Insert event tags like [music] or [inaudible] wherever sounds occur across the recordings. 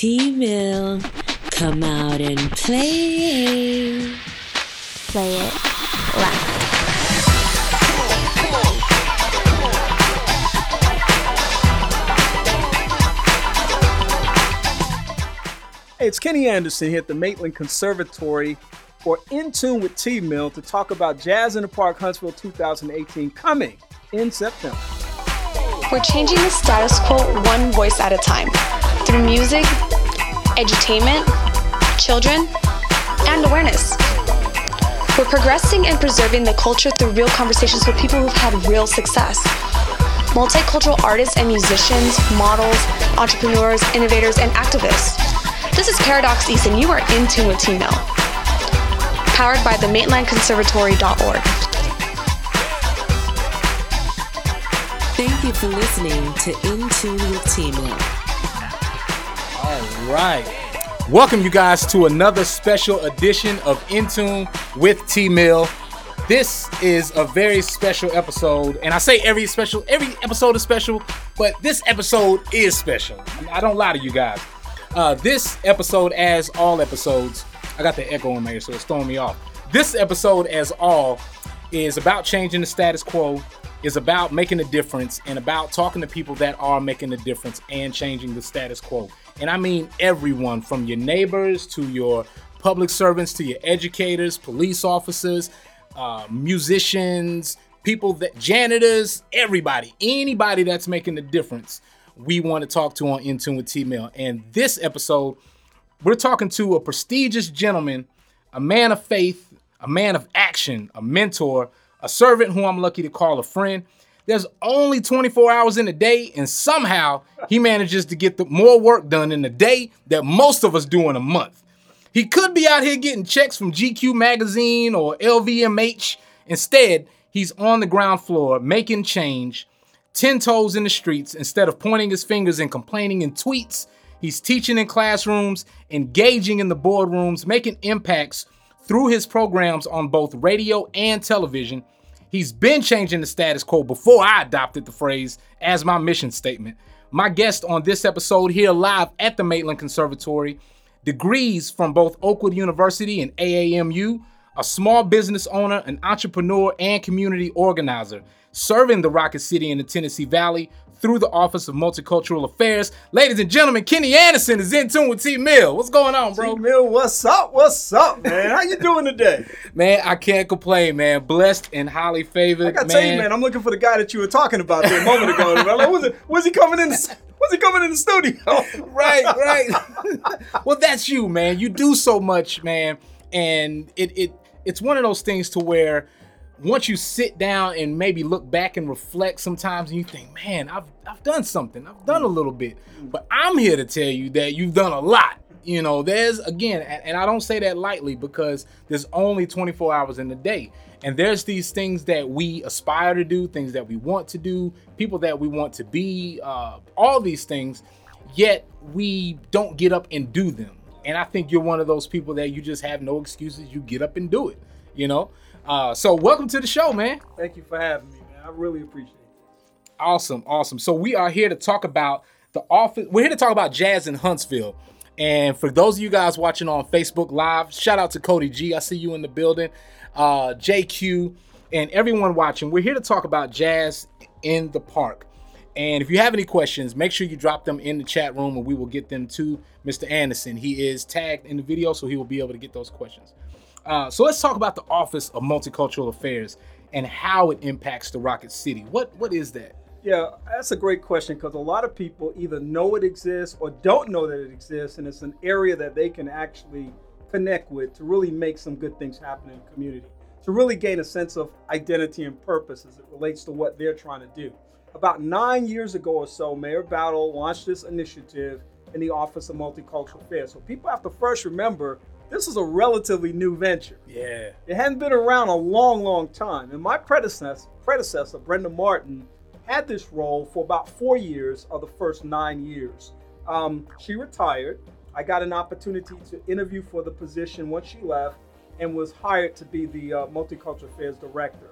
T Mill. Come out and play. Play it loud. Hey, it's Kenny Anderson here at the Maitland Conservatory for In Tune with T Mill to talk about Jazz in the Park Huntsville 2018 coming in September. We're changing the status quo one voice at a time through music, edutainment, children, and awareness. We're progressing and preserving the culture through real conversations with people who've had real success. Multicultural artists and musicians, models, entrepreneurs, innovators, and activists. This is Paradox East, and you are in tune with T Mill. Powered by the MaitlandConservatory.org. Thank you for listening to In Tune with T Mill. Right. Welcome, you guys, to another special edition of Intune with T Mill. This is a very special episode, and I say every special, every episode is special, but this episode is special. I, I don't lie to you guys. Uh, this episode, as all episodes, I got the echo in my ear, so it's throwing me off. This episode, as all, is about changing the status quo, is about making a difference, and about talking to people that are making a difference and changing the status quo. And I mean everyone from your neighbors to your public servants to your educators, police officers, uh, musicians, people that janitors, everybody, anybody that's making a difference, we want to talk to on In Tune with T Mill. And this episode, we're talking to a prestigious gentleman, a man of faith, a man of action, a mentor, a servant who I'm lucky to call a friend. There's only 24 hours in a day, and somehow he manages to get the, more work done in a day that most of us do in a month. He could be out here getting checks from GQ magazine or LVMH. Instead, he's on the ground floor making change, 10 toes in the streets instead of pointing his fingers and complaining in tweets. He's teaching in classrooms, engaging in the boardrooms, making impacts through his programs on both radio and television. He's been changing the status quo before I adopted the phrase as my mission statement. My guest on this episode here live at the Maitland Conservatory, degrees from both Oakwood University and AAMU, a small business owner, an entrepreneur, and community organizer, serving the Rocket City and the Tennessee Valley through the Office of Multicultural Affairs. Ladies and gentlemen, Kenny Anderson is in tune with T Mill. What's going on, bro? T Mill, what's up? What's up, man? How you doing today? [laughs] Man, I can't complain, man. Blessed and highly favored. I gotta man. tell you, man, I'm looking for the guy that you were talking about there a moment ago. Man. [laughs] Like, was, it, was he coming in? The, was he coming in the studio? [laughs] right, right. well, that's you, man. You do so much, man, and it it it's one of those things to where once you sit down and maybe look back and reflect sometimes and you think, man, I've I've done something. I've done a little bit. But I'm here to tell you that you've done a lot. You know, there's again, and, and I don't say that lightly because there's only 24 hours in the day. And there's these things that we aspire to do, things that we want to do, people that we want to be, uh, all these things, yet we don't get up and do them. And I think you're one of those people that you just have no excuses. You get up and do it, you know? Uh, so welcome to the show, man. Thank you for having me, man. I really appreciate it. Awesome, awesome. So we are here to talk about the office. We're here to talk about jazz in Huntsville. And for those of you guys watching on Facebook Live, shout out to Cody G. I see you in the building. Uh, JQ and everyone watching. We're here to talk about jazz in the park. And if you have any questions, make sure you drop them in the chat room and we will get them to Mr. Anderson. He is tagged in the video, so he will be able to get those questions. Uh, so let's talk about the Office of Multicultural Affairs and how it impacts the Rocket City. What what is that? Yeah, that's a great question because a lot of people either know it exists or don't know that it exists, and it's an area that they can actually connect with to really make some good things happen in the community, to really gain a sense of identity and purpose as it relates to what they're trying to do. About nine years ago or so, Mayor Battle launched this initiative in the Office of Multicultural Affairs. So people have to first remember this is a relatively new venture. Yeah. It hadn't been around a long, long time. And my predecessor, predecessor Brenda Martin, had this role for about four years of the first nine years. Um, she retired. I got an opportunity to interview for the position once she left and was hired to be the uh, Multicultural Affairs Director.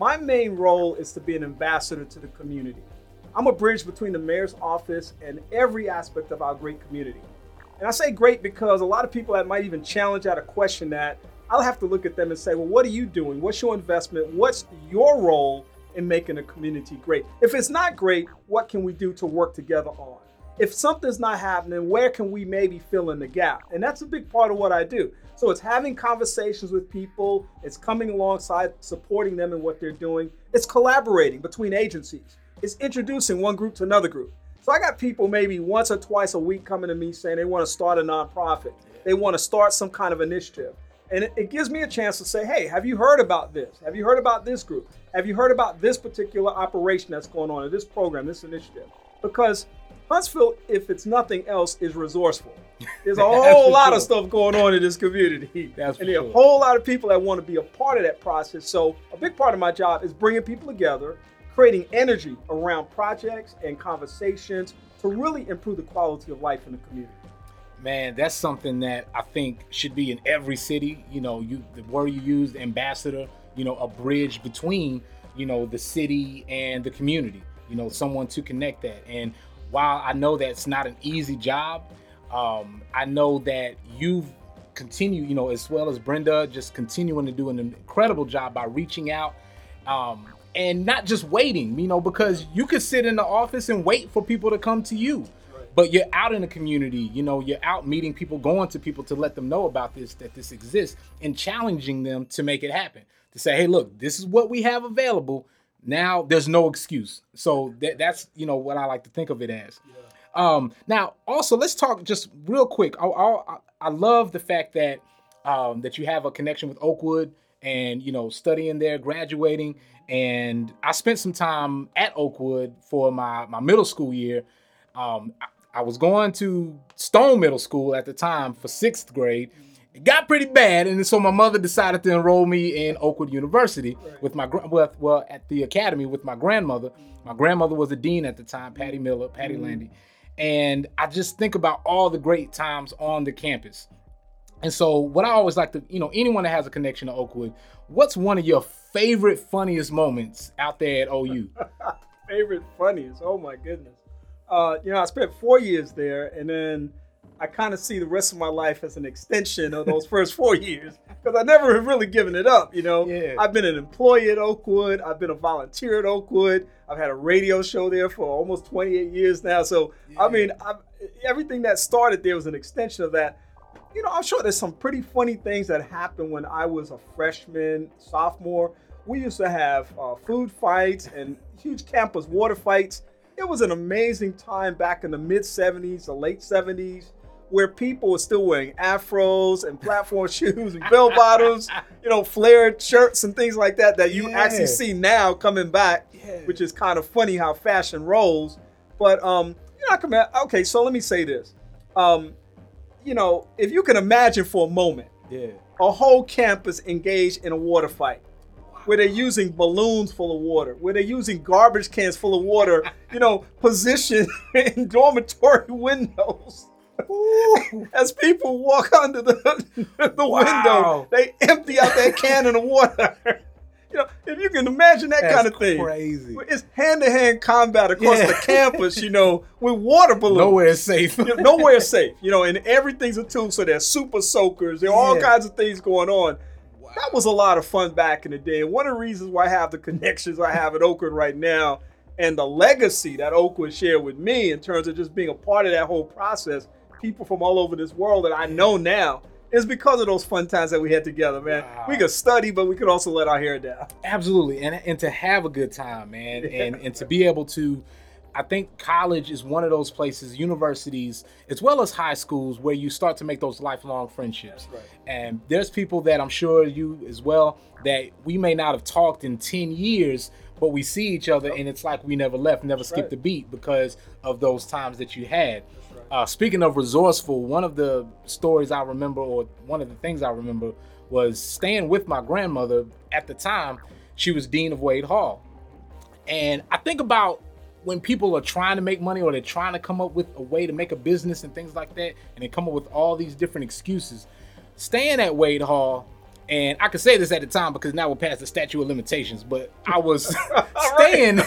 My main role is to be an ambassador to the community. I'm a bridge between the mayor's office and every aspect of our great community. And I say great because a lot of people that might even challenge out a question that I'll have to look at them and say, well, what are you doing? What's your investment? What's your role in making a community great? If it's not great, what can we do to work together on? If something's not happening, where can we maybe fill in the gap? And that's a big part of what I do. So it's having conversations with people, it's coming alongside, supporting them in what they're doing, it's collaborating between agencies, it's introducing one group to another group. So I got people maybe once or twice a week coming to me saying they want to start a nonprofit, they want to start some kind of initiative. And it, gives me a chance to say, hey, have you heard about this? Have you heard about this group? Have you heard about this particular operation that's going on, or this program, this initiative? Because Huntsville, if it's nothing else, is resourceful. There's a [laughs] whole lot sure. of stuff going on in this community. [laughs] That's and there are a whole lot of people that want to be a part of that process. So a big part of my job is bringing people together, creating energy around projects and conversations to really improve the quality of life in the community man, that's something that I think should be in every city. You know, you the word you used, ambassador. You know, a bridge between you know the city and the community. You know, someone to connect that. And while I know that's not an easy job, um, I know that you've continued, you know, as well as Brenda, just continuing to do an incredible job by reaching out. Um, and not just waiting, you know, because you could sit in the office and wait for people to come to you but you're out in the community you know you're out meeting people going to people to let them know about this that this exists and challenging them to make it happen to say hey look this is what we have available now there's no excuse. So that, that's you know what i like to think of it as. Yeah. um, now also let's talk just real quick. I, I, I love the fact that um, that you have a connection with oakwood and you know studying there graduating. And i spent some time at oakwood for my my middle school year. Um, I was going to Stone Middle School at the time for sixth grade. It got pretty bad, and so my mother decided to enroll me in Oakwood University right. with my with, well at the academy with my grandmother. My grandmother was a dean at the time, Patty Miller, Patty mm-hmm. Landy, and I just think about all the great times on the campus. And so, what I always like to, you know, anyone that has a connection to Oakwood, what's one of your favorite, funniest moments out there at OU? [laughs] favorite, funniest? Oh my goodness uh, you know, I spent four years there, and then I kind of see the rest of my life as an extension of those first four years because I never have really given it up. You know, yeah. I've been an employee at Oakwood, I've been a volunteer at Oakwood, I've had a radio show there for almost 28 years now. So yeah. I mean, I've, everything that started there was an extension of that. You know, I'm sure there's some pretty funny things that happened when I was a freshman, sophomore. We used to have uh, food fights and huge campus water fights it was an amazing time back in the mid 70s, the late 70s, where people are still wearing afros and platform [laughs] shoes and bell bottoms, you know, flared shirts and things like that that you yeah. actually see now coming back, yeah. which is kind of funny how fashion rolls. But um, you know, I can okay, so let me say this. Um, you know, if you can imagine for a moment, yeah, a whole campus engaged in a water fight where they're using balloons full of water, where they're using garbage cans full of water, [laughs] you know, positioned [laughs] in dormitory windows. [laughs] As people walk under the, [laughs] the wow. window, they empty out that can of water. [laughs] You know, if you can imagine that That's kind of thing, crazy. It's hand to hand combat across yeah. the campus. You know, with water balloons. Nowhere is safe. you know, nowhere is safe. You know, and everything's a tool. So there's super soakers. There are yeah. all kinds of things going on that was a lot of fun back in the day. And one of the reasons why I have the connections I have at Oakwood right now and the legacy that Oakwood shared with me in terms of just being a part of that whole process, people from all over this world that I know now, is because of those fun times that we had together, man. Wow. We could study, but we could also let our hair down. Absolutely. And and to have a good time, man, yeah. [laughs] and and to be able to I think college is one of those places, universities, as well as high schools, where you start to make those lifelong friendships. Right. And there's people that I'm sure you as well that we may not have talked in 10 years, but we see each other and it's like we never left, never That's skipped right. a beat because of those times that you had. Uh, speaking of resourceful, one of the stories I remember, or one of the things I remember, was staying with my grandmother at the time. She was dean of Wade Hall. And I think about when people are trying to make money or they're trying to come up with a way to make a business and things like that, and they come up with all these different excuses, staying at Wade Hall And I could say this at the time because now we're past the statute of limitations, but I was [laughs] staying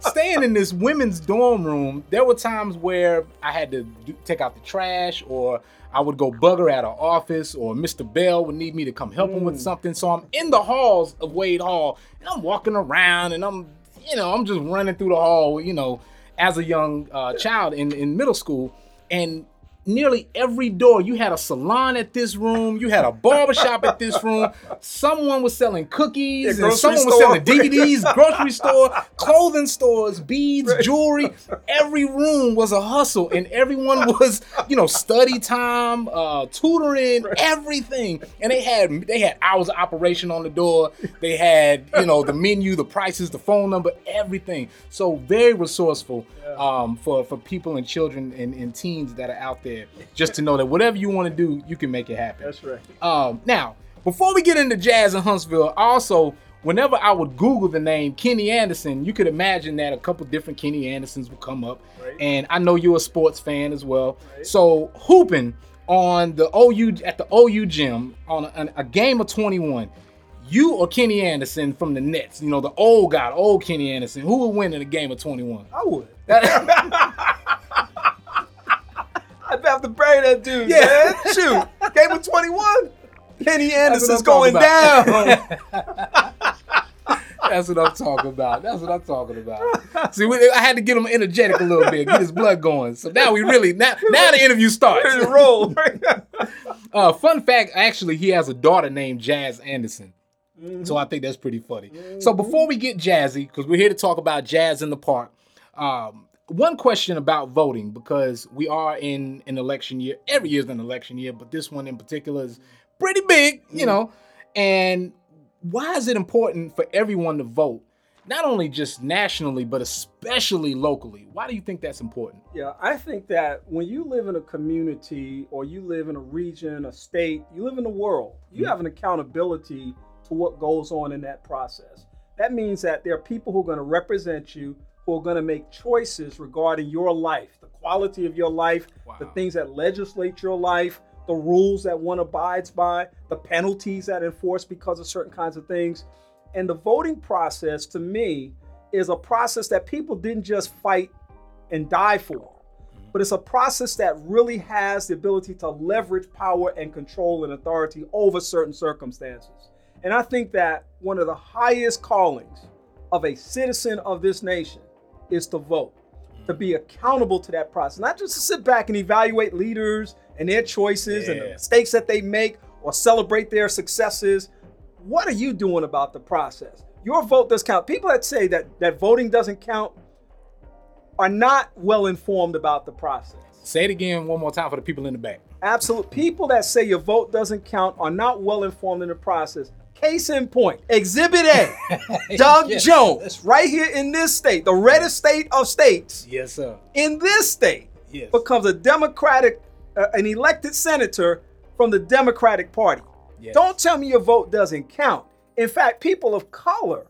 staying in this women's dorm room. There were times where I had to do, take out the trash or I would go bugger at an office or Mr. Bell would need me to come help him with something. So I'm in the halls of Wade Hall and I'm walking around and I'm, you know, I'm just running through the hall, you know, as a young uh, child in, in middle school. And nearly every door. You had a salon at this room. You had a barbershop at this room. Someone was selling cookies. Yeah, and someone was selling DVDs. grocery store, [laughs] clothing stores, beads, jewelry. Every room was a hustle, and everyone [laughs] was, you know, study time, uh, tutoring, everything. And they had they had hours of operation on the door. They had, you know, the menu, the prices, the phone number, everything. So very resourceful um, for for people and children and, and teens that are out there, just to know that whatever you want to do, you can make it happen. That's right. Um, now, before we get into jazz in Huntsville, also, whenever I would Google the name Kenny Anderson, you could imagine that a couple different Kenny Andersons would come up. Right. And I know you're a sports fan as well. Right. So hooping on the OU at the OU gym on a, a game of 21. You or Kenny Anderson from the Nets, you know, the old guy, the old Kenny Anderson, who would win in a game of 21? I would. [laughs] [laughs] I'd have to bury that dude, Yeah. man. Shoot. Game of 21. Kenny Anderson's going down. [laughs] That's what I'm talking about. That's what I'm talking about. See, we, I had to get him energetic a little bit, get his blood going. So now we really now now the interview starts. Roll. Uh, fun fact: actually, he has a daughter named Jazz Anderson. So mm-hmm. I think that's pretty funny. So mm-hmm. before we get jazzy, because we're here to talk about jazz in the park, um, one question about voting because we are in an election year. Every year is an election year, but this one in particular is pretty big, you mm-hmm. know. And why is it important for everyone to vote? Not only just nationally, but especially locally. Why do you think that's important? Yeah, I think that when you live in a community or you live in a region, a state, you live in the world, you have an accountability to what goes on in that process. That means that there are people who are going to represent you, who are going to make choices regarding your life, the quality of your life, the things that legislate your life, the rules that one abides by, the penalties that enforce because of certain kinds of things. And the voting process to me is a process that people didn't just fight and die for, mm-hmm. but it's a process that really has the ability to leverage power and control and authority over certain circumstances. And I think that one of the highest callings of a citizen of this nation is to vote, to be accountable to that process, not just to sit back and evaluate leaders and their choices and the mistakes that they make or celebrate their successes. What are you doing about the process? Your vote does count. People that say that that voting doesn't count are not well informed about the process. Say it again one more time for the people in the back. Absolute people that say your vote doesn't count are not well informed in the process. Case in point, Exhibit A, [laughs] Doug Yes. Jones, right here in this state, the reddest state of states, Yes, sir. in this state, Yes. becomes a Democratic, uh, an elected senator from the Democratic Party. Yes. Don't tell me your vote doesn't count. In fact, people of color,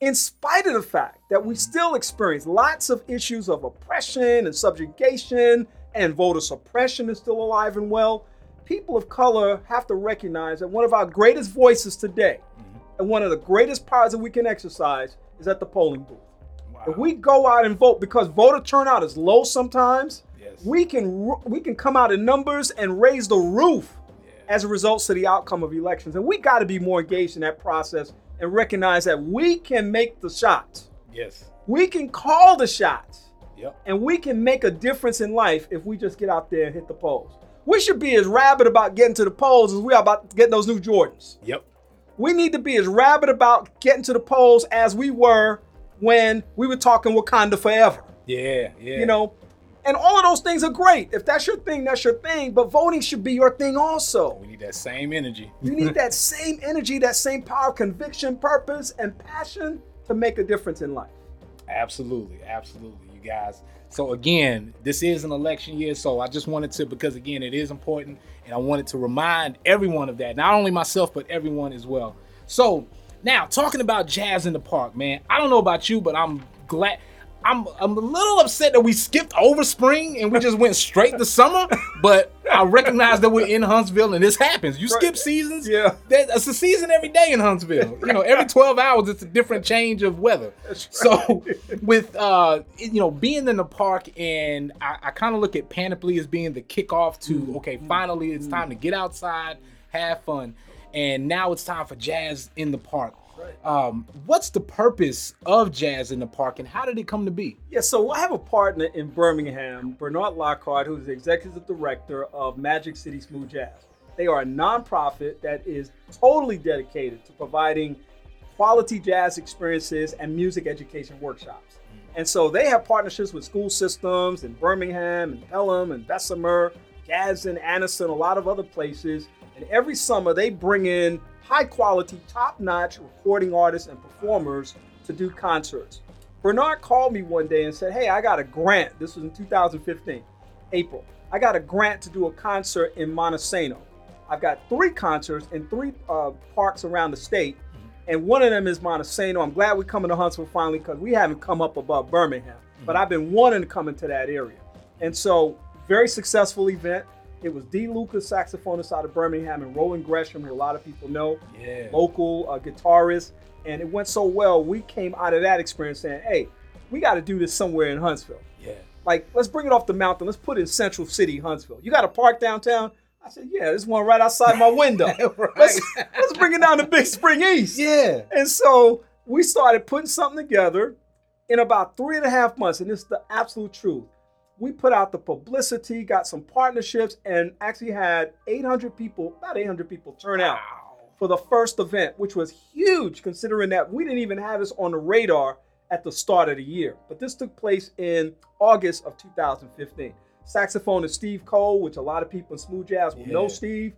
in spite of the fact that we still experience lots of issues of oppression and subjugation and voter suppression is still alive and well, people of color have to recognize that one of our greatest voices today mm-hmm. and one of the greatest powers that we can exercise is at the polling booth. If we go out and vote because voter turnout is low sometimes, Yes. we can we can come out in numbers and raise the roof as a result to the outcome of elections. And we got to be more engaged in that process and recognize that we can make the shots. Yes. We can call the shots. Yep. And we can make a difference in life if we just get out there and hit the polls. We should be as rabid about getting to the polls as we are about getting those new Jordans. Yep. We need to be as rabid about getting to the polls as we were when we were talking Wakanda forever. Yeah. Yeah. You know, and all of those things are great. If that's your thing, that's your thing. But voting should be your thing also. we need that same energy. You need [laughs] that same energy, that same power, conviction, purpose, and passion to make a difference in life. Absolutely, absolutely, you guys. So again, this is an election year, so I just wanted to because again, it is important, and I wanted to remind everyone of that. Not only myself, but everyone as well. So now talking about jazz in the park, man. I don't know about you, but I'm glad. I'm I'm a little upset that we skipped over spring and we just went straight to summer. But I recognize that we're in Huntsville and this happens. You Right. skip seasons. Yeah. That- It's a season every day in Huntsville. You know, every 12 hours it's a different change of weather. So with uh you know being in the park and I, I kind of look at Panoply as being the kickoff to Mm-hmm. okay, finally it's time to get outside, have fun. And now it's time for jazz in the park. Um, what's the purpose of jazz in the park and how did it come to be? Yeah, so I have a partner in Birmingham, Bernard Lockhart, who's the executive director of Magic City Smooth Jazz. They are a nonprofit that is totally dedicated to providing quality jazz experiences and music education workshops. And so they have partnerships with school systems in Birmingham and Pelham and Bessemer, Gadsden, Anniston, a lot of other places. And every summer they bring in high quality, top notch recording artists and performers to do concerts. Bernard called me one day and said, Hey, I got a grant. This was in 2015, April. I got a grant to do a concert in Monte Sano. I've got three concerts in three uh, parks around the state, and one of them is Monte Sano. I'm glad we're coming to Huntsville finally because we haven't come up above Birmingham, but I've been wanting to come into that area. And so, very successful event. It was D. Lucas, saxophonist out of Birmingham, and Roland Gresham, who a lot of people know Yeah. local uh, guitarist, and it went so well. We came out of that experience saying, "Hey, we got to do this somewhere in Huntsville. Yeah. Like, let's bring it off the mountain. Let's put it in Central City, Huntsville. You got a park downtown." I said, "Yeah, there's one right outside my window. [laughs] Right. Let's let's bring it down to Big Spring East." Yeah. And so we started putting something together in about three and a half months, and this is the absolute truth. We put out the publicity, got some partnerships, and actually had 800 people, about 800 people turn out for the first event, which was huge considering that we didn't even have this on the radar at the start of the year. But this took place in August of 2015. Saxophonist Steve Cole, which a lot of people in smooth jazz will know Steve,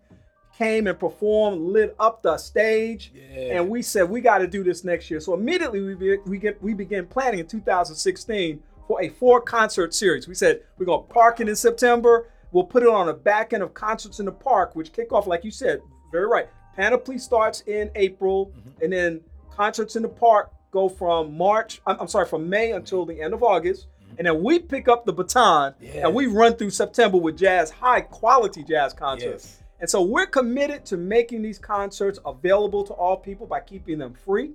came and performed, lit up the stage, Yeah. and we said we got to do this next year. So immediately we be, we get we began planning in 2016 for a four concert series. We said we're gonna park it in September. We'll put it on a back end of concerts in the park, which kick off, like you said, very right. Panoply starts in April, Mm-hmm. and then concerts in the park go from March. I'm, I'm sorry, from May until the end of August. And then we pick up the baton Mm-hmm. Yeah. and we run through September with jazz, high quality jazz concerts. Yes. And so we're committed to making these concerts available to all people by keeping them free.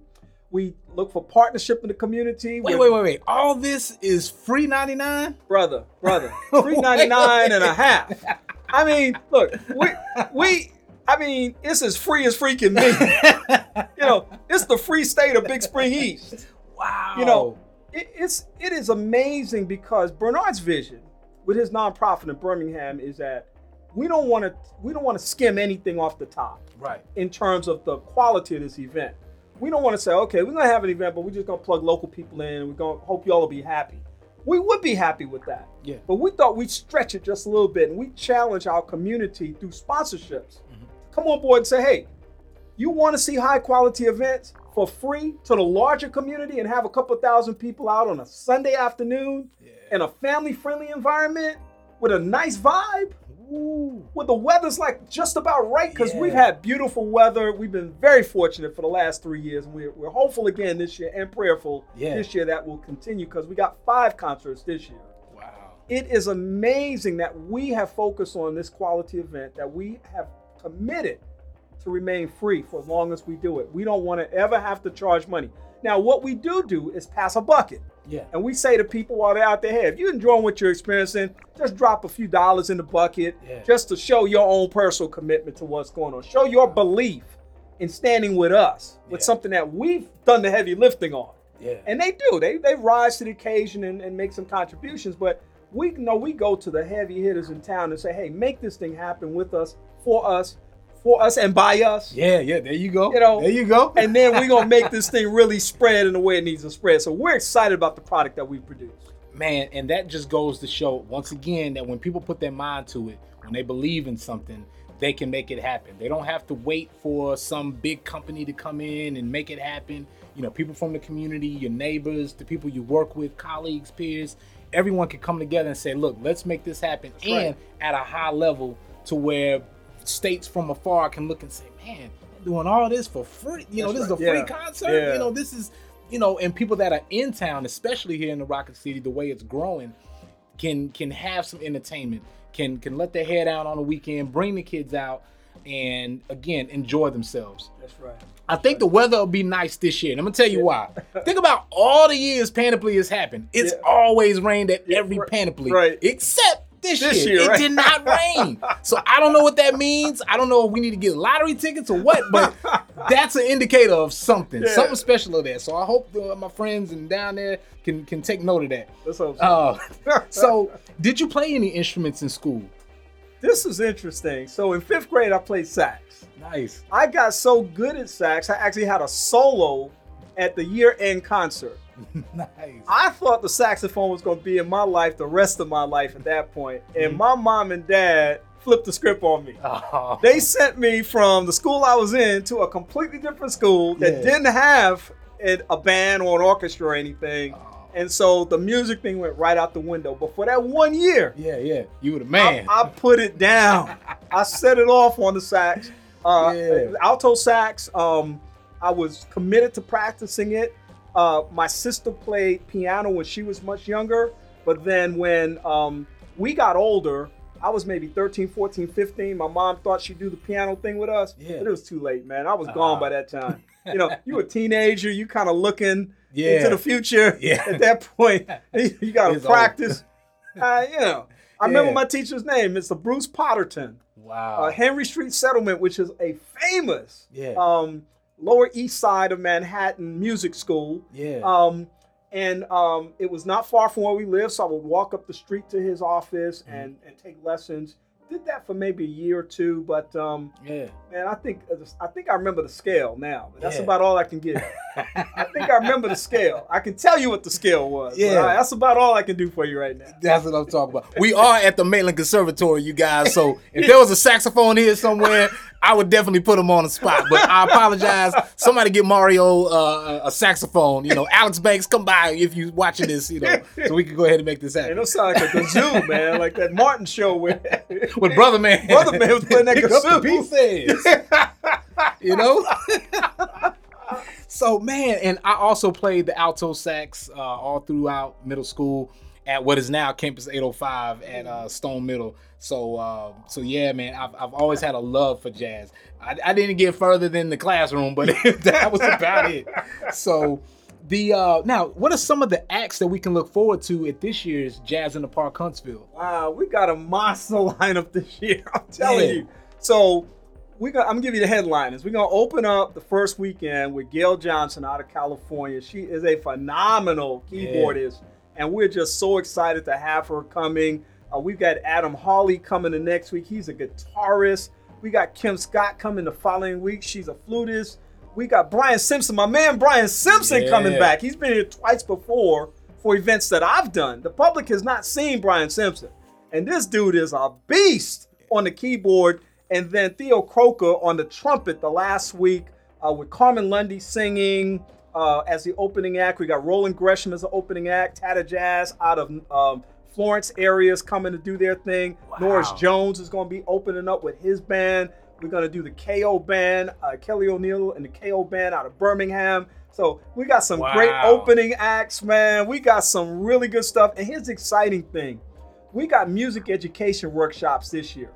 We look for partnership in the community. Wait, wait, wait, wait. All this is free 99? brother, brother, [laughs] ninety nine and a half. I mean, look, we we. I mean, it's as free as free me. [laughs] you know, it's the free state of Big Spring East. Wow. You know, it, it's it is amazing because Bernard's vision with his nonprofit in Birmingham is that we don't want to we don't want to skim anything off the top right. in terms of the quality of this event. We don't want to say, okay, we're gonna have an event, but we're just gonna plug local people in and we're gonna hope y'all will be happy. We would be happy with that. Yeah. But we thought we'd stretch it just a little bit and we challenge our community through sponsorships. Mm-hmm. Come on board and say, hey, you want to see high quality events for free to the larger community and have a couple thousand people out on a Sunday afternoon in a family friendly environment with a nice vibe? Where the weather's like just about right because Yeah. we've had beautiful weather. We've been very fortunate for the last three years, and we're, we're hopeful again this year and prayerful Yeah. this year that will continue because we got five concerts this year. Wow. It is amazing that we have focused on this quality event, that we have committed to remain free for as long as we do it. We don't want to ever have to charge money. Now, what we do do is pass a bucket. Yeah. And we say to people while they're out there, hey, if you're enjoying what you're experiencing, just drop a few dollars in the bucket Yeah. just to show your own personal commitment to what's going on. Show your belief in standing with us with Yeah. something that we've done the heavy lifting on. Yeah. And they do. They they rise to the occasion and, and make some contributions. But we know we go to the heavy hitters in town and say, hey, make this thing happen with us, for us, for us, and by us. yeah, yeah. There you go. You know, there you go. And then we're gonna make this thing really spread in the way it needs to spread. So we're excited about the product that we produce. man and that just goes to show once again that when people put their mind to it when they believe in something they can make it happen they don't have to wait for some big company to come in and make it happen you know people from the community your neighbors the people you work with colleagues peers everyone can come together and say look let's make this happen and right. at a high level to where states from afar can look and say man doing all this for free you know That's this is right. a free concert Yeah. you know this is you know, and people that are in town, especially here in the Rocket City, the way it's growing, can can have some entertainment, can can let their hair down on the weekend, bring the kids out, and again enjoy themselves. That's right. I think the weather will be nice this year. And I'm gonna tell you why. [laughs] think about all the years Panoply has happened. It's Yeah. always rained at every right- Panoply, right. except this, This year. year, it did not rain. so I don't know what that means. I don't know if we need to get lottery tickets or what, but [laughs] that's an indicator of something, Yeah. something special of that. So I hope my friends and down there can can take note of that. Let's hope so. Uh, [laughs] so, did you play any instruments in school? this is interesting. So in fifth grade, I played sax. Nice. I got so good at sax, I actually had a solo at the year-end concert. [laughs] Nice. I thought the saxophone was going to be in my life the rest of my life at that point, and Mm-hmm. my mom and dad flipped the script on me. Oh, They sent me from the school I was in to a completely different school that Yeah. didn't have a, a band or an orchestra or anything. Oh. And so the music thing went right out the window. But for that one year, yeah, yeah. You were the man. I, I put it down. [laughs] I set it off on the sax. Uh, Yeah. Alto sax. Um, I was committed to practicing it. Uh, my sister played piano when she was much younger. But then when um, we got older, I was maybe 13, 14, 15. My mom thought she'd do the piano thing with us. Yeah. But it was too late, man. I was gone Ah. by that time. You know, you a [laughs] teenager, you kind of looking Yeah. into the future. Yeah. At that point, [laughs] [laughs] you got to practice. Uh, you know, I remember my teacher's name, Mr. Bruce Potterton, wow. uh, Henry Street Settlement, which is a famous Yeah. um, Lower East Side of Manhattan music school. yeah. Um, and um, it was not far from where we lived, so I would walk up the street to his office Mm-hmm. and, and take lessons. Did that for maybe a year or two, but um, yeah. man, I think I think I remember the scale now. But that's Yeah. about all I can give. [laughs] I think I remember the scale. I can tell you what the scale was. Yeah. uh, that's about all I can do for you right now. That's what I'm talking about. We are at the Maitland Conservatory, you guys. So if there was a saxophone here somewhere, I would definitely put him on the spot. But I apologize. Somebody get Mario uh, a saxophone. You know, Alex Banks, come by if you watching this. You know, so we can go ahead and make this And happen. it sound like a kazoo, man, like that Martin show where [laughs] With brother man, Brother Man was playing that Pick up the kazoo. pieces. you know. so man, and I also played the alto sax uh, all throughout middle school at what is now Campus 805 at uh, Stone Middle. So uh, so yeah, man, I've, I've always had a love for jazz. I, I didn't get further than the classroom, but [laughs] that was about it. So. The uh now, what are some of the acts that we can look forward to at this year's Jazz in the Park Huntsville? Wow, we got a monster [laughs] lineup this year. I'm telling Yeah. you. So we got. I'm gonna give you the headliners. We're gonna open up the first weekend with Gail Jhonson out of California. She is a phenomenal keyboardist, and we're just so excited to have her coming. Uh, we've got Adam Hawley coming the next week. He's a guitarist. We got Kim Scott coming the following week. She's a flutist. We got Brian Simpson, my man Brian Simpson, coming back. He's been here twice before for events that I've done. The public has not seen Brian Simpson. And this dude is a beast on the keyboard. And then Theo Croker on the trumpet the last week uh, with Carmen Lundy singing uh, as the opening act. We got Roland Gresham as the opening act. Tata Jazz out of um, Florence areas coming to do their thing. Norris Jones is going to be opening up with his band. We're going to do the KO band, uh, Kelly O'Neill and the KO band out of Birmingham. So we got some great opening acts, man. We got some really good stuff. And here's the exciting thing we got music education workshops this year.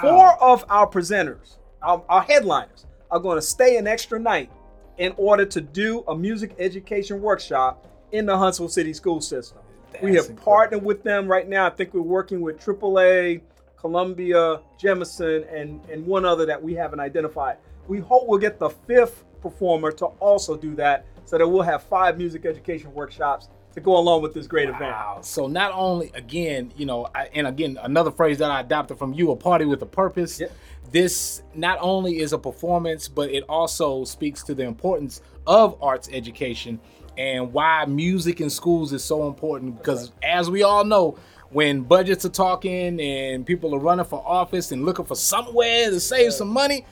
Four of our presenters, our, our headliners, are going to stay an extra night in order to do a music education workshop in the Huntsville City school system. We have incredible. partnered with them right now. I think we're working with AAA, Columbia, Jemison, and, and one other that we haven't identified. We hope we'll get the fifth performer to also do that so that we'll have five music education workshops to go along with this great event. Wow. So not only again, you know, I, and again another phrase that I adopted from you, a party with a purpose. Yep. This not only is a performance, but it also speaks to the importance of arts education and why music in schools is so important because as we all know, when budgets are talking and people are running for office and looking for somewhere to save some money,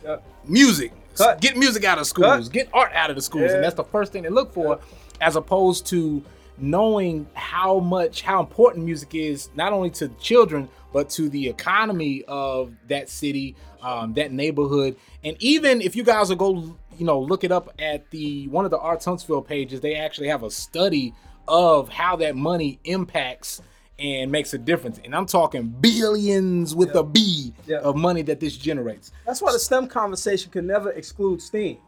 music. Cut. Get music out of schools. Cut. Get art out of the schools, Yeah. and that's the first thing they look for, as opposed to knowing how much how important music is not only to children but to the economy of that city, um, that neighborhood, and even if you guys will go, you know, look it up at the one of the Arts Huntsville pages, they actually have a study of how that money impacts and makes a difference. And I'm talking billions with Yeah. a B Yeah. of money that this generates. That's why the STEM conversation can never exclude STEAM.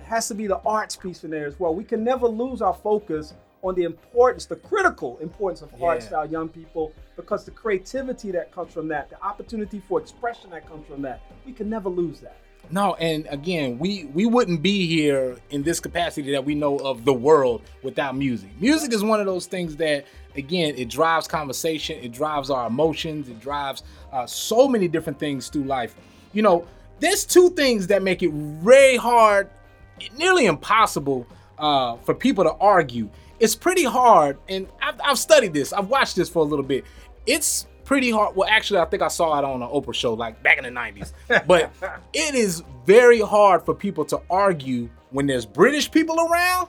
It has to be the arts piece in there as well. We can never lose our focus on the importance, the critical importance of arts Yeah. to our young people, because the creativity that comes from that, the opportunity for expression that comes from that, we can never lose that. No, and again, we we wouldn't be here in this capacity that we know of the world without music. Music is one of those things that, again, it drives conversation, it drives our emotions, it drives uh, so many different things through life. You know, there's two things that make it very hard, nearly impossible, uh, for people to argue. It's pretty hard, and I've, I've studied this. I've watched this for a little bit. It's pretty hard. Well, actually, I think I saw it on an Oprah show, like back in the '90s. But [laughs] it is very hard for people to argue when there's British people around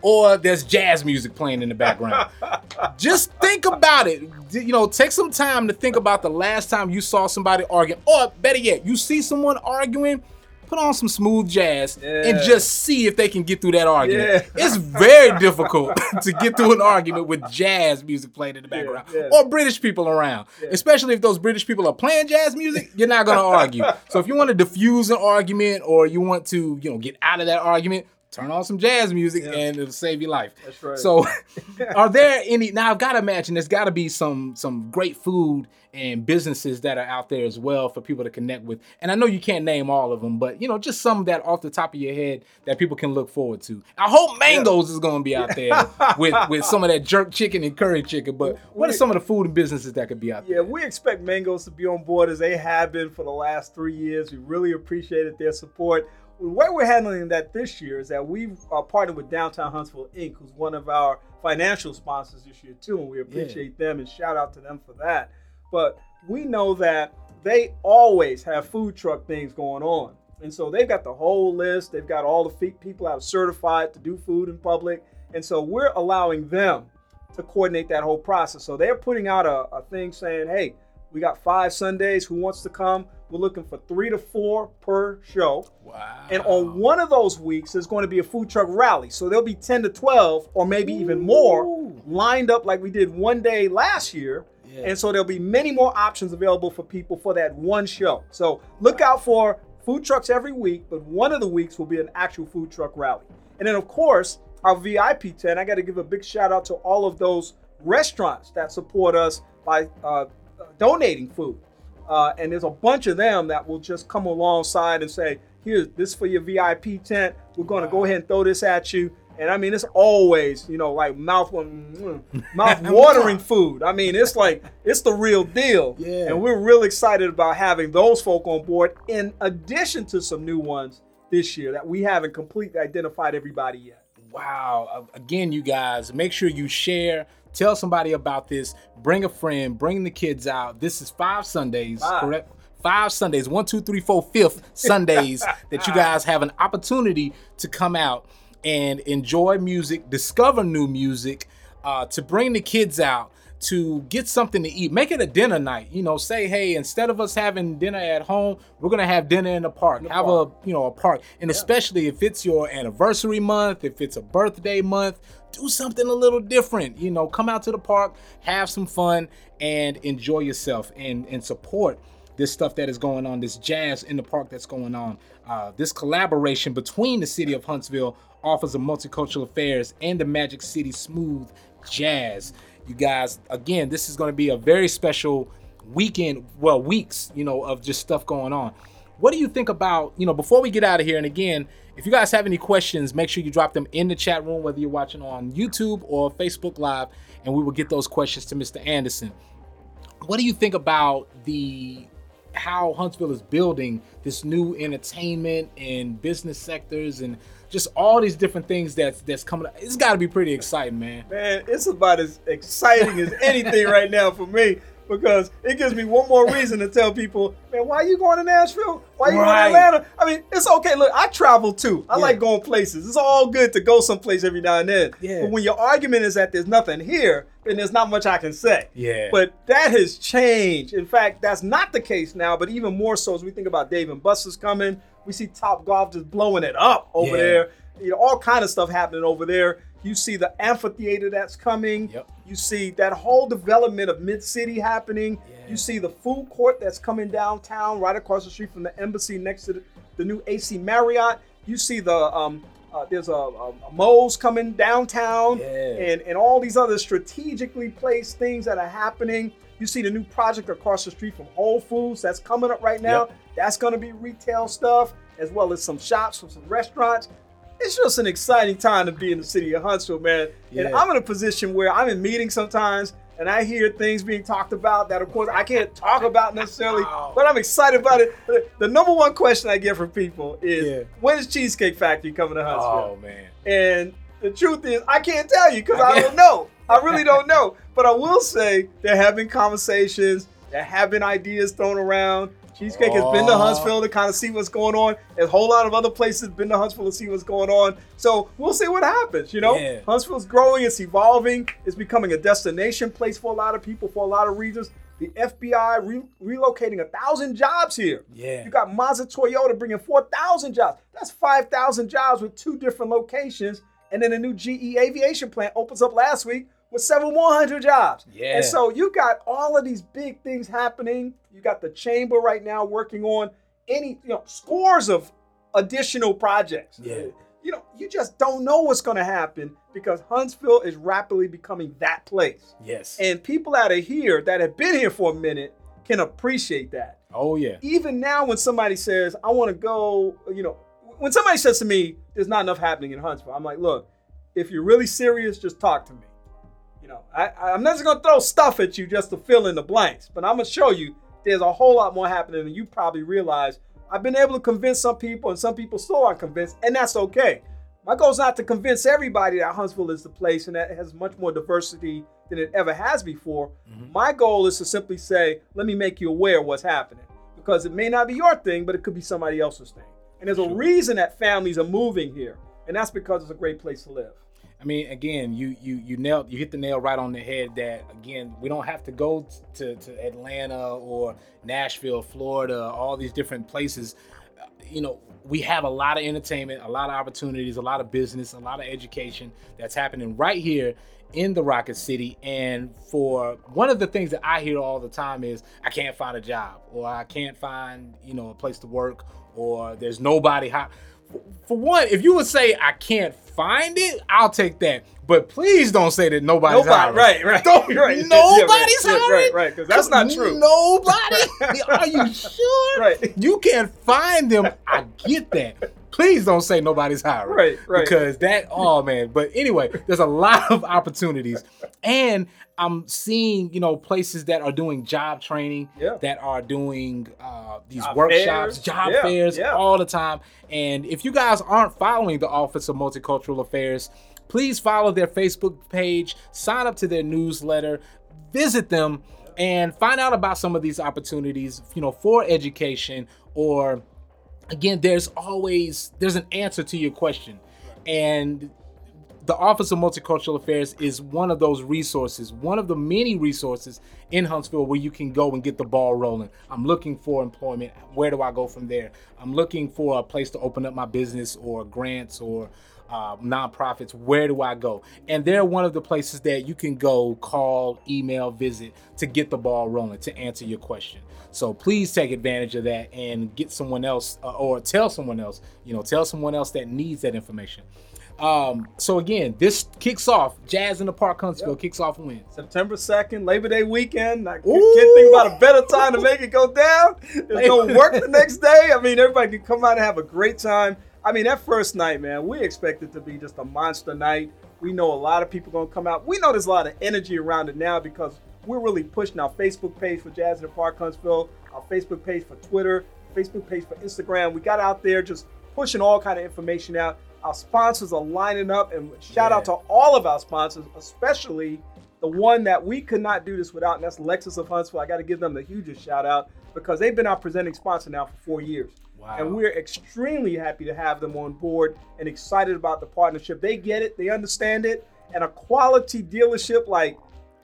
or there's jazz music playing in the background. [laughs] Just think about it. You know, take some time to think about the last time you saw somebody arguing, or better yet, you see someone arguing. Put on some smooth jazz and just see if they can get through that argument. Yeah. It's very difficult [laughs] to get through an argument with jazz music playing in the background yeah. or British people around. Especially if those British people are playing jazz music, you're not going to argue. [laughs] So if you want to diffuse an argument or you want to, you know, get out of that argument, turn on some jazz music and it'll save your life. That's right. So [laughs] [laughs] are there any now I've got to imagine there's got to be some some great food and businesses that are out there as well for people to connect with. And I know you can't name all of them, but you know, just some that off the top of your head that people can look forward to. I hope Mangoes is going to be out there [laughs] with with some of that jerk chicken and curry chicken, but what are some of the food and businesses that could be out there? Yeah, we expect Mangoes to be on board as they have been for the last three years. We really appreciated their support. The way we're handling that this year is that we've uh, partnered with Downtown Huntsville Inc., who's one of our financial sponsors this year too, and we appreciate them and shout out to them for that. But we know that they always have food truck things going on, and so they've got the whole list. They've got all the people that are certified to do food in public, and so we're allowing them to coordinate that whole process. So they're putting out a, a thing saying, hey, we got five Sundays. Who wants to come? We're looking for three to four per show. Wow. And on one of those weeks, there's going to be a food truck rally. So there'll be 10 to 12, or maybe even more, lined up like we did one day last year. Yeah. And so there'll be many more options available for people for that one show. So look out for food trucks every week, but one of the weeks will be an actual food truck rally. And then, of course, our VIP tent, I got to give a big shout out to all of those restaurants that support us by uh, donating food. Uh, and there's a bunch of them that will just come alongside and say, "Here's this for your VIP tent. We're going to go ahead and throw this at you." And I mean, it's always, you know, like mouth [laughs] mouth watering food. I mean, it's like it's the real deal. Yeah. And we're real excited about having those folk on board, in addition to some new ones this year that we haven't completely identified everybody yet. Wow. Again, you guys, make sure you share. Tell somebody about this. Bring a friend. Bring the kids out. This is five Sundays, Five. correct? Five Sundays, one, two, three, four, fifth [laughs] Sundays that you guys have an opportunity to come out and enjoy music, discover new music, uh, to bring the kids out, to get something to eat. Make it a dinner night. You know, say, hey, instead of us having dinner at home, we're gonna have dinner in the park. have a you know a park, and especially if it's your anniversary month, if it's a birthday month, do something a little different. You know, come out to the park, have some fun, and enjoy yourself, and and support this stuff that is going on, this jazz in the park that's going on. Uh, this collaboration between the city of Huntsville, Office of Multicultural Affairs, and the Magic City Smooth Jazz. You guys, again, this is going to be a very special weekend, well, weeks, you know, of just stuff going on. What do you think about, you know, before we get out of here, and again, if you guys have any questions, make sure you drop them in the chat room, whether you're watching on YouTube or Facebook Live, and we will get those questions to Mr. Anderson what do you think about the how Huntsville is building this new entertainment and business sectors and just all these different things that's that's coming up? It's got to be pretty exciting, man. Man, it's about as exciting as anything right now for me because it gives me one more reason to tell people, man, why are you going to Nashville? Why are you Right. going to Atlanta? I mean, it's okay. Look, I travel too. I Yeah. like going places. It's all good to go someplace every now and then. Yeah. But when your argument is that there's nothing here, then there's not much I can say. Yeah. But that has changed. In fact, that's not the case now, but even more so as we think about Dave and Buster's coming. We see Top Golf just blowing it up over Yeah. there. You know, all kind of stuff happening over there. You see the amphitheater that's coming. Yep. You see that whole development of Mid City happening. Yeah. You see the food court that's coming downtown, right across the street from the embassy, next to the, the new AC Marriott. You see the um, uh, there's a, a, a Moe's coming downtown, Yeah. and and all these other strategically placed things that are happening. You see the new project across the street from Whole Foods that's coming up right now. Yep. That's going to be retail stuff as well as some shops from some restaurants. It's just an exciting time to be in the city of Huntsville, man. And I'm in a position where I'm in meetings sometimes and I hear things being talked about that, of course, I can't talk about necessarily, but I'm excited about it. The number one question I get from people is, Yeah. when is Cheesecake Factory coming to Huntsville? Oh man. And the truth is, I can't tell you because I I, don't know. I really don't know. But I will say there have been conversations, there have been ideas thrown around. Cheesecake has been to Huntsville to kind of see what's going on. There's a whole lot of other places been to Huntsville to see what's going on. So we'll see what happens. You know, Yeah. Huntsville's growing, it's evolving, it's becoming a destination place for a lot of people for a lot of reasons. The FBI re- relocating a thousand jobs here. Yeah. You got Mazda Toyota bringing 4,000 jobs. That's 5,000 jobs with two different locations. And then a new GE aviation plant opens up last week with seven more hundred jobs. Yeah. And so you got all of these big things happening. You got the chamber right now working on any, you know, scores of additional projects. Yeah. You know, you just don't know what's going to happen because Huntsville is rapidly becoming that place. Yes. And people out of here that have been here for a minute can appreciate that oh yeah. even now when somebody says i want to go you know when somebody says to me there's not enough happening in huntsville i'm like look if you're really serious just talk to me you know I, i'm not just going to throw stuff at you just to fill in the blanks but i'm going to show you there's a whole lot more happening than you probably realize. I've been able to convince some people and some people still aren't convinced and that's okay. My goal is not to convince everybody that huntsville is the place and that it has much more diversity than it ever has before. Mm-hmm. My goal is to simply say let me make you aware of what's happening. Because it may not be your thing, but it could be somebody else's thing. And there's a reason that families are moving here, and that's because it's a great place to live. I mean, again, you you you nailed you hit the nail right on the head. That again, we don't have to go to to Atlanta or Nashville, Florida, all these different places. Uh, You know, we have a lot of entertainment, a lot of opportunities, a lot of business, a lot of education that's happening right here in the Rocket City. And for one of the things that I hear all the time is I can't find a job, or I can't find you know a place to work, or there's nobody hot for one, if you would say I can't find it, I'll take that. But please don't say that nobody's Nobody, hiring. right, right, Don't, [laughs] right. Yeah, Nobody's right, yeah, hiring. right, Because that's not true. Nobody. [laughs] Are you sure? Right. You can't find them. I get that. Please don't say nobody's hiring. Right, right. Because that, oh man. But anyway, there's a lot of opportunities, and I'm seeing you know places that are doing job training, Yeah. that are doing uh, these Job workshops, fairs. job Yeah, fairs, yeah. all the time. And if you guys aren't following the Office of Multicultural Affairs, please follow their Facebook page, sign up to their newsletter, visit them, and find out about some of these opportunities, you know, for education or again, there's always there's an answer to your question. And the Office of Multicultural Affairs is one of those resources, one of the many resources in Huntsville where you can go and get the ball rolling. I'm looking for employment. Where do I go from there? I'm looking for a place to open up my business or grants or uh, nonprofits. Where do I go? And they're one of the places that you can go, call, email, visit to get the ball rolling to answer your question. So please take advantage of that and get someone else uh, or tell someone else, you know, tell someone else that needs that information. Um, so again, this kicks off Jazz in the Park Huntsville kicks off when? September 2nd, Labor Day weekend. I can't Ooh. can't think about a better time to make it go down. There's no work the [laughs] next day. I mean, everybody can come out and have a great time. I mean, that first night, man, we expect it to be just a monster night. We know a lot of people going to come out. We know there's a lot of energy around it now because we're really pushing our Facebook page for Jazz in the Park Huntsville, our Facebook page for Twitter, Facebook page for Instagram. We got out there just pushing all kind of information out. Our sponsors are lining up, and shout out to all of our sponsors, especially the one that we could not do this without, and that's Lexus of Huntsville. I got to give them the hugest shout out because they've been our presenting sponsor now for four years. Wow. And we're extremely happy to have them on board and excited about the partnership. They get it, they understand it, and a quality dealership like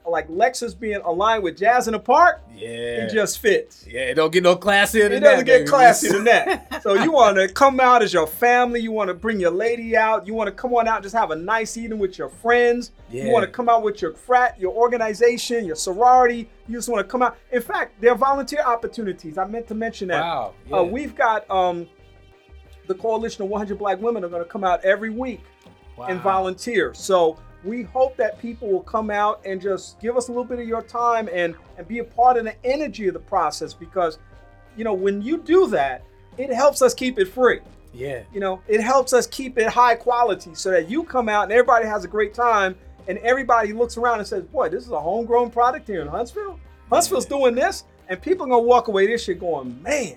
like Lexus being aligned with Jazz in the Park, Yeah. it just fits. yeah, it don't get no classier than It that, It doesn't get classier than that. [laughs] So you want to come out as your family. You want to bring your lady out. You want to come on out and just have a nice evening with your friends. Yeah. You want to come out with your frat, your organization, your sorority. You just want to come out. In fact, there are volunteer opportunities. I meant to mention that. Wow, yeah. Uh, we've got um, the Coalition of 100 Black Women are going to come out every week and volunteer. So we hope that people will come out and just give us a little bit of your time and and be a part of the energy of the process because you know when you do that it helps us keep it free Yeah. you know it helps us keep it high quality so that you come out and everybody has a great time and everybody looks around and says boy this is a homegrown product here in huntsville huntsville's doing this and people are gonna walk away this shit going man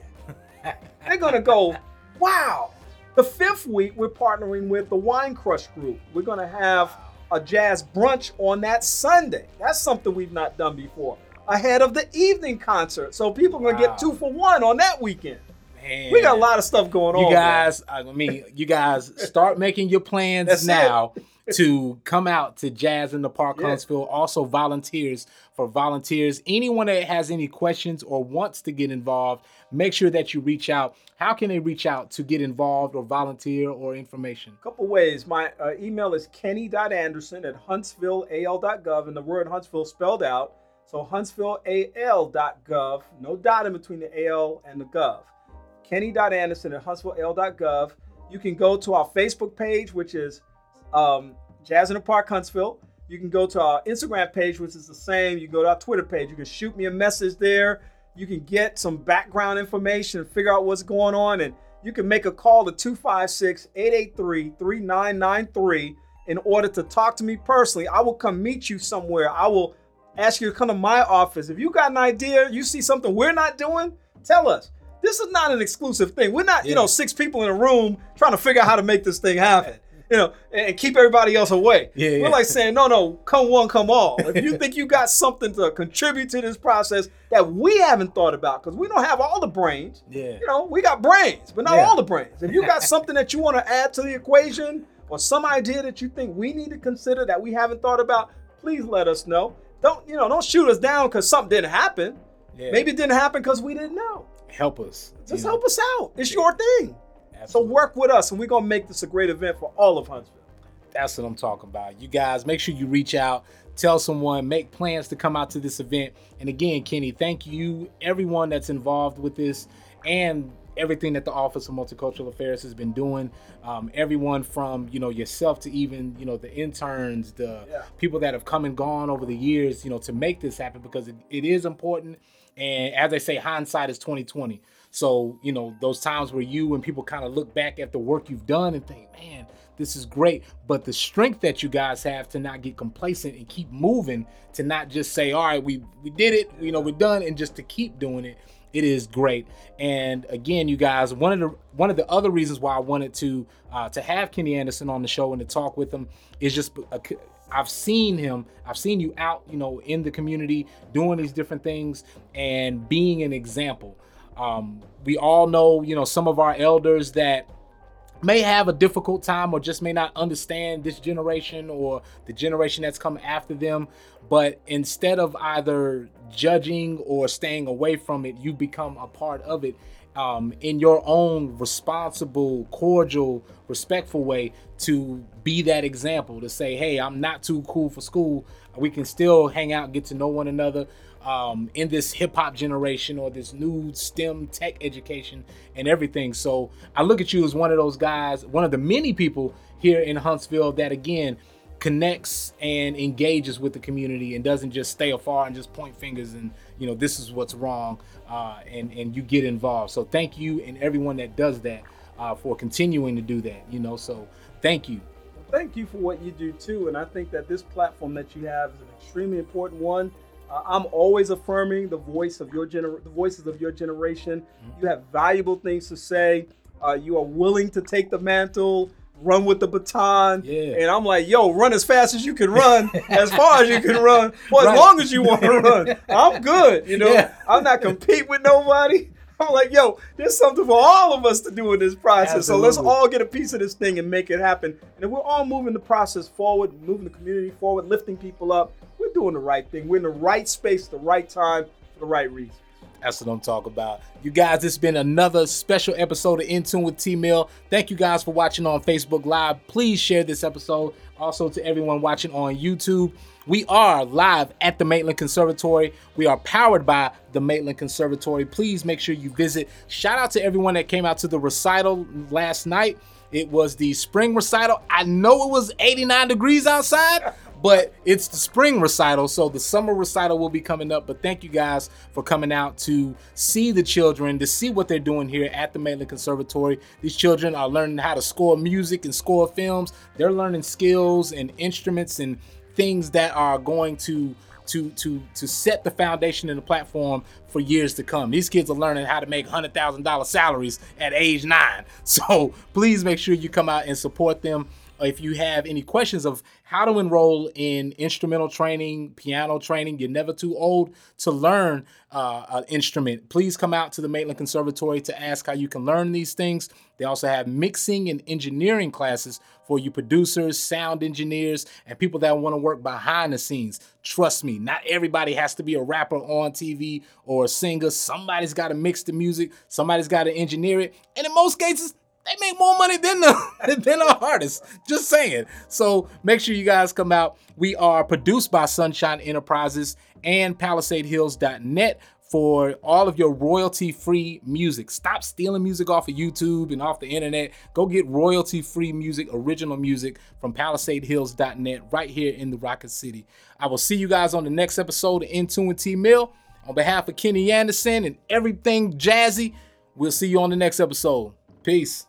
[laughs] they're gonna go, wow. The fifth week, we're partnering with the Wine Crush Group. We're gonna have a jazz brunch on that Sunday. That's something we've not done before. Ahead of the evening concert, so people are gonna Wow. get two for one on that weekend. Man. We got a lot of stuff going You on. You guys, I mean, you guys [laughs] start making your plans That's now to come out to Jazz in the Park, Yeah. Huntsville. Also, volunteers for volunteers. Anyone that has any questions or wants to get involved, make sure that you reach out. How can they reach out to get involved or volunteer or information? A couple ways. My uh, email is kenny.anderson at huntsvilleal.gov, and the word Huntsville spelled out. So huntsvilleal.gov, no dot in between the AL and the gov. Kenny.anderson at huntsvilleal.gov. You can go to our Facebook page, which is um, Jazz in the Park Huntsville. You can go to our Instagram page, which is the same. You can go to our Twitter page. You can shoot me a message there. You can get some background information, figure out what's going on, and you can make a call to 256 883 3993 in order to talk to me personally. I will come meet you somewhere. I will ask you to come to my office. If you got an idea, you see something we're not doing, tell us. This is not an exclusive thing. We're not, you know, six people in a room trying to figure out how to make this thing happen. You know, and keep everybody else away. Yeah, We're yeah. like saying, no, no, come one, come all. If you [laughs] think you got something to contribute to this process that we haven't thought about, because we don't have all the brains. Yeah. You know, we got brains, but not Yeah. all the brains. If you got [laughs] something that you want to add to the equation or some idea that you think we need to consider that we haven't thought about, please let us know. Don't, you know, don't shoot us down because something didn't happen. Yeah. Maybe it didn't happen because we didn't know. Help us. Just know? help us out. It's your thing. So work with us and we're gonna make this a great event for all of Huntsville. That's what I'm talking about. You guys, make sure you reach out, tell someone, make plans to come out to this event. And again, Kenny, thank you, everyone that's involved with this and everything that the Office of Multicultural Affairs has been doing. Um, everyone from, you know, yourself to even, you know, the interns, the Yeah. people that have come and gone over the years, you know, to make this happen because it, it is important. And as I say, hindsight is 2020. So, you know, those times where you and people kind of look back at the work you've done and think, man, this is great. But the strength that you guys have to not get complacent and keep moving, to not just say, all right, we we did it, you know, we're done, and just to keep doing it. It is great. And again, you guys, one of the one of the other reasons why I wanted to uh, to have Kenny Anderson on the show and to talk with him is just a, I've seen him. I've seen you out, you know, in the community doing these different things and being an example. Um, we all know, you know, some of our elders that may have a difficult time or just may not understand this generation or the generation that's come after them. But instead of either judging or staying away from it, you become a part of it um, in your own responsible, cordial, respectful way to be that example to say, hey, I'm not too cool for school. We can still hang out, get to know one another um, in this hip hop generation or this new STEM tech education and everything. So I look at you as one of those guys, one of the many people here in Huntsville that again connects and engages with the community and doesn't just stay afar and just point fingers and you know this is what's wrong uh, and and you get involved. So thank you and everyone that does that uh, for continuing to do that. You know, so thank you. Thank you for what you do too, and I think that this platform that you have is an extremely important one. Uh, I'm always affirming the voice of your gener- the voices of your generation. You have valuable things to say. Uh, you are willing to take the mantle, run with the baton, Yeah. and I'm like, yo, run as fast as you can run, [laughs] as far as you can run, for as long as you want to [laughs] run. I'm good, you know. Yeah. I'm not compete with nobody. [laughs] I'm like, yo, there's something for all of us to do in this process. So let's all get a piece of this thing and make it happen. And if we're all moving the process forward, moving the community forward, lifting people up, we're doing the right thing. We're in the right space, the right time, for the right reason. That's what I'm talking about. You guys, it's been another special episode of In Tune with T Mill. Thank you guys for watching on Facebook Live. Please share this episode also to everyone watching on YouTube. We are live at the Maitland Conservatory. We are powered by the Maitland Conservatory. Please make sure you visit. Shout out to everyone that came out to the recital last night. It was the spring recital. I know it was 89 degrees outside, but it's the spring recital, so the summer recital will be coming up. But thank you guys for coming out to see the children, to see what they're doing here at the Maitland Conservatory. These children are learning how to score music and score films. They're learning skills and instruments and things that are going to to to to set the foundation and the platform for years to come. These kids are learning how to make hundred thousand dollar salaries at age nine. [laughs] So please make sure you come out and support them. If you have any questions of how to enroll in instrumental training, piano training, you're never too old to learn uh, an instrument. Please come out to the Maitland Conservatory to ask how you can learn these things. They also have mixing and engineering classes for you producers, sound engineers, and people that want to work behind the scenes. Trust me, not everybody has to be a rapper on TV or a singer. Somebody's got to mix the music, somebody's got to engineer it, and in most cases, they make more money than the [laughs] than our artists. Just saying. So make sure you guys come out. We are produced by Sunshine Enterprises and PalisadeHills.net for all of your royalty-free music. Stop stealing music off of YouTube and off the internet. Go get royalty-free music, original music from PalisadeHills.net right here in the Rocket City. I will see you guys on the next episode of In Tune with T Mill. On behalf of Kenny Anderson and everything jazzy, we'll see you on the next episode. Peace.